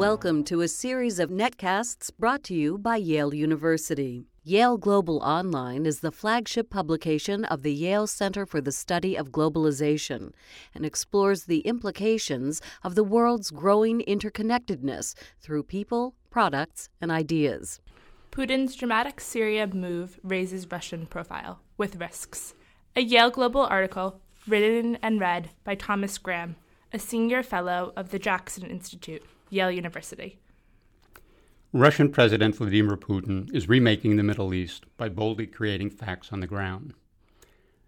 Welcome to a series of netcasts brought to you by Yale University. Yale Global Online is the flagship publication of the Yale Center for the Study of Globalization and explores the implications of the world's growing interconnectedness through people, products, and ideas. Putin's dramatic Syria move raises Russian profile, with risks. A Yale Global article, written and read by Thomas Graham, a senior fellow of the Jackson Institute, Yale University. Russian President Vladimir Putin is remaking the Middle East by boldly creating facts on the ground.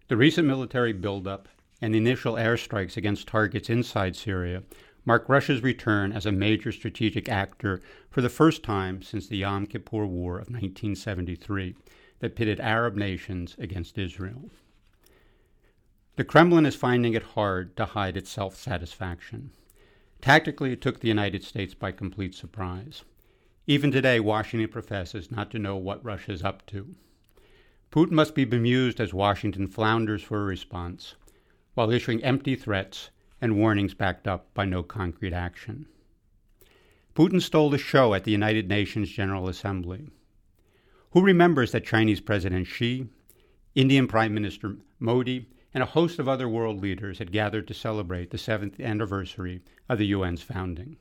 The recent military buildup and initial airstrikes against targets inside Syria mark Russia's return as a major strategic actor for the first time since the Yom Kippur War of 1973 that pitted Arab nations against Israel. The Kremlin is finding it hard to hide its self satisfaction. Tactically, it took the United States by complete surprise. Even today, Washington professes not to know what Russia is up to. Putin must be bemused as Washington flounders for a response, while issuing empty threats and warnings backed up by no concrete action. Putin stole the show at the United Nations General Assembly. Who remembers that Chinese President Xi, Indian Prime Minister Modi, and a host of other world leaders had gathered to celebrate the seventh anniversary of the UN's founding.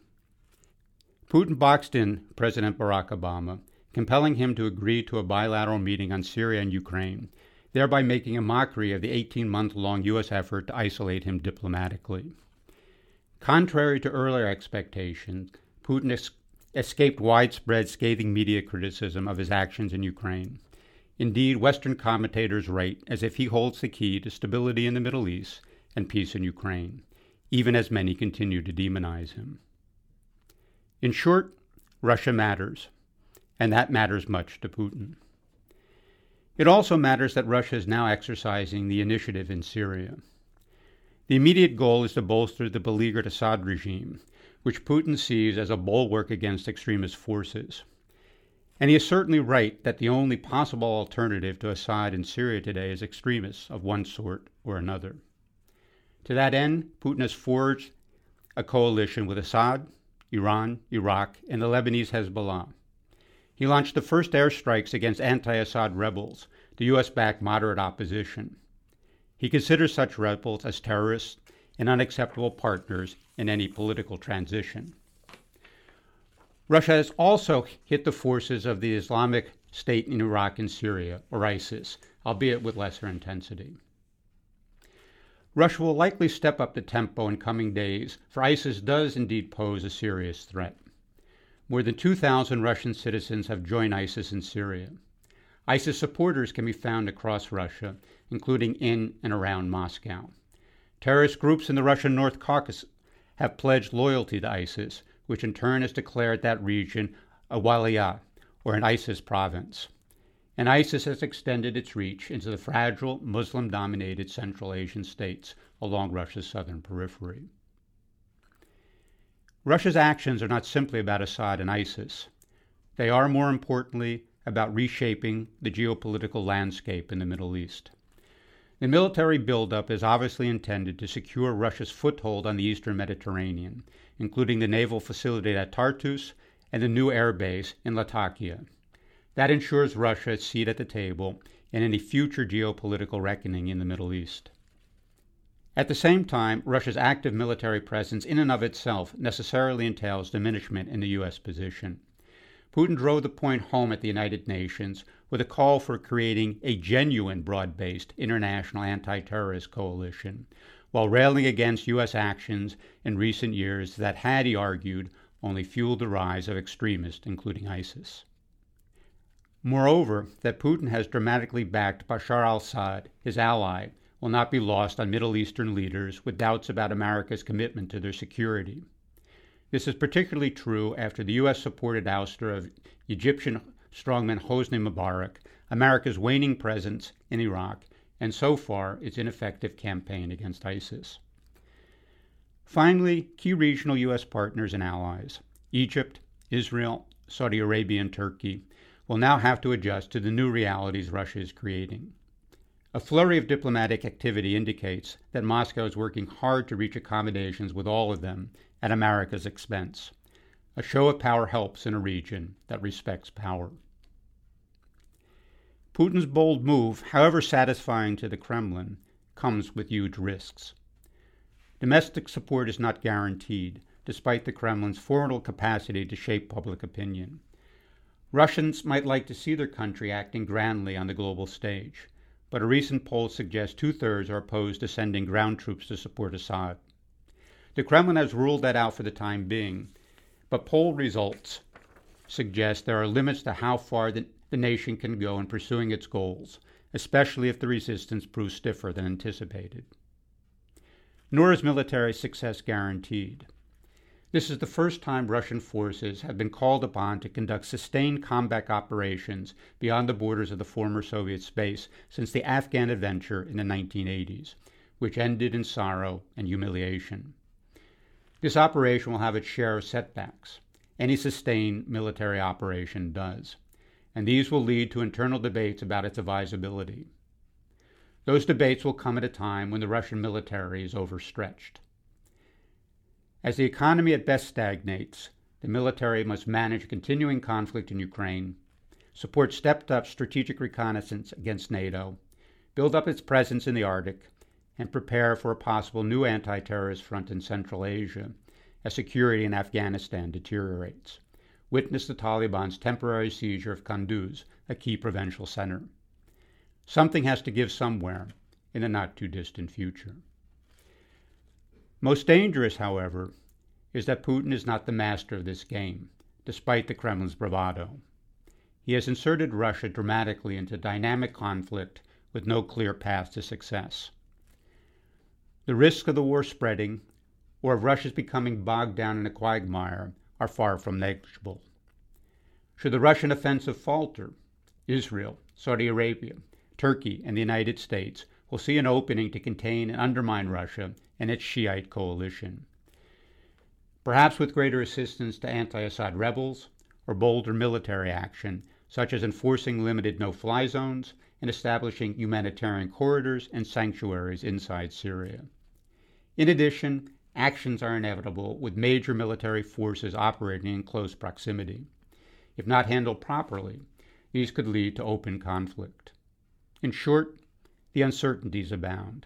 Putin boxed in President Barack Obama, compelling him to agree to a bilateral meeting on Syria and Ukraine, thereby making a mockery of the 18 month long U.S. effort to isolate him diplomatically. Contrary to earlier expectations, Putin es- escaped widespread scathing media criticism of his actions in Ukraine. Indeed, Western commentators write as if he holds the key to stability in the Middle East and peace in Ukraine, even as many continue to demonize him. In short, Russia matters, and that matters much to Putin. It also matters that Russia is now exercising the initiative in Syria. The immediate goal is to bolster the beleaguered Assad regime, which Putin sees as a bulwark against extremist forces. And he is certainly right that the only possible alternative to Assad in Syria today is extremists of one sort or another. To that end, Putin has forged a coalition with Assad, Iran, Iraq, and the Lebanese Hezbollah. He launched the first airstrikes against anti Assad rebels, the U.S. backed moderate opposition. He considers such rebels as terrorists and unacceptable partners in any political transition. Russia has also hit the forces of the Islamic State in Iraq and Syria, or ISIS, albeit with lesser intensity. Russia will likely step up the tempo in coming days, for ISIS does indeed pose a serious threat. More than 2,000 Russian citizens have joined ISIS in Syria. ISIS supporters can be found across Russia, including in and around Moscow. Terrorist groups in the Russian North Caucasus have pledged loyalty to ISIS, which in turn has declared that region a wilayah, or an ISIS province. And ISIS has extended its reach into the fragile Muslim dominated Central Asian states along Russia's southern periphery. Russia's actions are not simply about Assad and ISIS. They are, more importantly, about reshaping the geopolitical landscape in the Middle East. The military buildup is obviously intended to secure Russia's foothold on the eastern Mediterranean, including the naval facility at Tartus and the new air base in Latakia. That ensures Russia seat at the table in any future geopolitical reckoning in the Middle East. At the same time, Russia's active military presence in and of itself necessarily entails diminishment in the U.S. position. Putin drove the point home at the United Nations with a call for creating a genuine broad based international anti terrorist coalition, while railing against U.S. actions in recent years that had, he argued, only fueled the rise of extremists, including ISIS. Moreover, that Putin has dramatically backed Bashar al Assad, his ally, will not be lost on Middle Eastern leaders with doubts about America's commitment to their security. This is particularly true after the U.S. supported ouster of Egyptian strongman Hosni Mubarak, America's waning presence in Iraq, and so far its ineffective campaign against ISIS. Finally, key regional U.S. partners and allies, Egypt, Israel, Saudi Arabia, and Turkey, will now have to adjust to the new realities Russia is creating. A flurry of diplomatic activity indicates that Moscow is working hard to reach accommodations with all of them at America's expense. A show of power helps in a region that respects power. Putin's bold move, however satisfying to the Kremlin, comes with huge risks. Domestic support is not guaranteed, despite the Kremlin's formidable capacity to shape public opinion. Russians might like to see their country acting grandly on the global stage, but a recent poll suggests two thirds are opposed to sending ground troops to support Assad. The Kremlin has ruled that out for the time being, but poll results suggest there are limits to how far the, the nation can go in pursuing its goals, especially if the resistance proves stiffer than anticipated. Nor is military success guaranteed. This is the first time Russian forces have been called upon to conduct sustained combat operations beyond the borders of the former Soviet space since the Afghan adventure in the 1980s, which ended in sorrow and humiliation. This operation will have its share of setbacks. Any sustained military operation does, and these will lead to internal debates about its advisability. Those debates will come at a time when the Russian military is overstretched. As the economy at best stagnates, the military must manage continuing conflict in Ukraine, support stepped up strategic reconnaissance against NATO, build up its presence in the Arctic, and prepare for a possible new anti terrorist front in Central Asia as security in Afghanistan deteriorates. Witness the Taliban's temporary seizure of Kunduz, a key provincial center. Something has to give somewhere in the not too distant future. Most dangerous, however, is that Putin is not the master of this game, despite the Kremlin's bravado. He has inserted Russia dramatically into dynamic conflict with no clear path to success. The risks of the war spreading, or of Russia's becoming bogged down in a quagmire, are far from negligible. Should the Russian offensive falter, Israel, Saudi Arabia, Turkey, and the United States will see an opening to contain and undermine Russia and its Shiite coalition. Perhaps with greater assistance to anti Assad rebels or bolder military action, such as enforcing limited no fly zones and establishing humanitarian corridors and sanctuaries inside Syria. In addition, actions are inevitable with major military forces operating in close proximity. If not handled properly, these could lead to open conflict. In short, the uncertainties abound.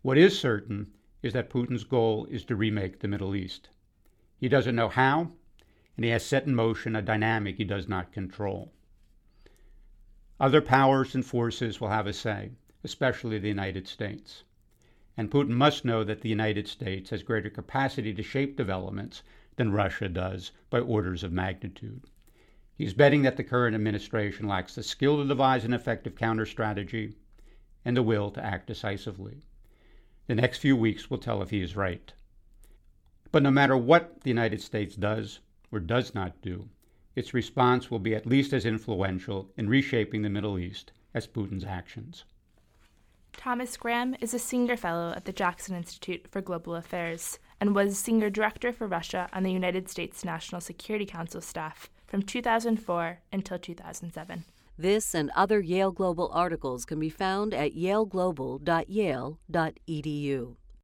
What is certain is that Putin's goal is to remake the Middle East. He doesn't know how, and he has set in motion a dynamic he does not control. Other powers and forces will have a say, especially the United States. And Putin must know that the United States has greater capacity to shape developments than Russia does by orders of magnitude. He's betting that the current administration lacks the skill to devise an effective counter strategy and the will to act decisively. The next few weeks will tell if he is right. But no matter what the United States does or does not do, its response will be at least as influential in reshaping the Middle East as Putin's actions. Thomas Graham is a senior fellow at the Jackson Institute for Global Affairs and was senior director for Russia on the United States National Security Council staff from 2004 until 2007. This and other Yale Global articles can be found at yaleglobal.yale.edu.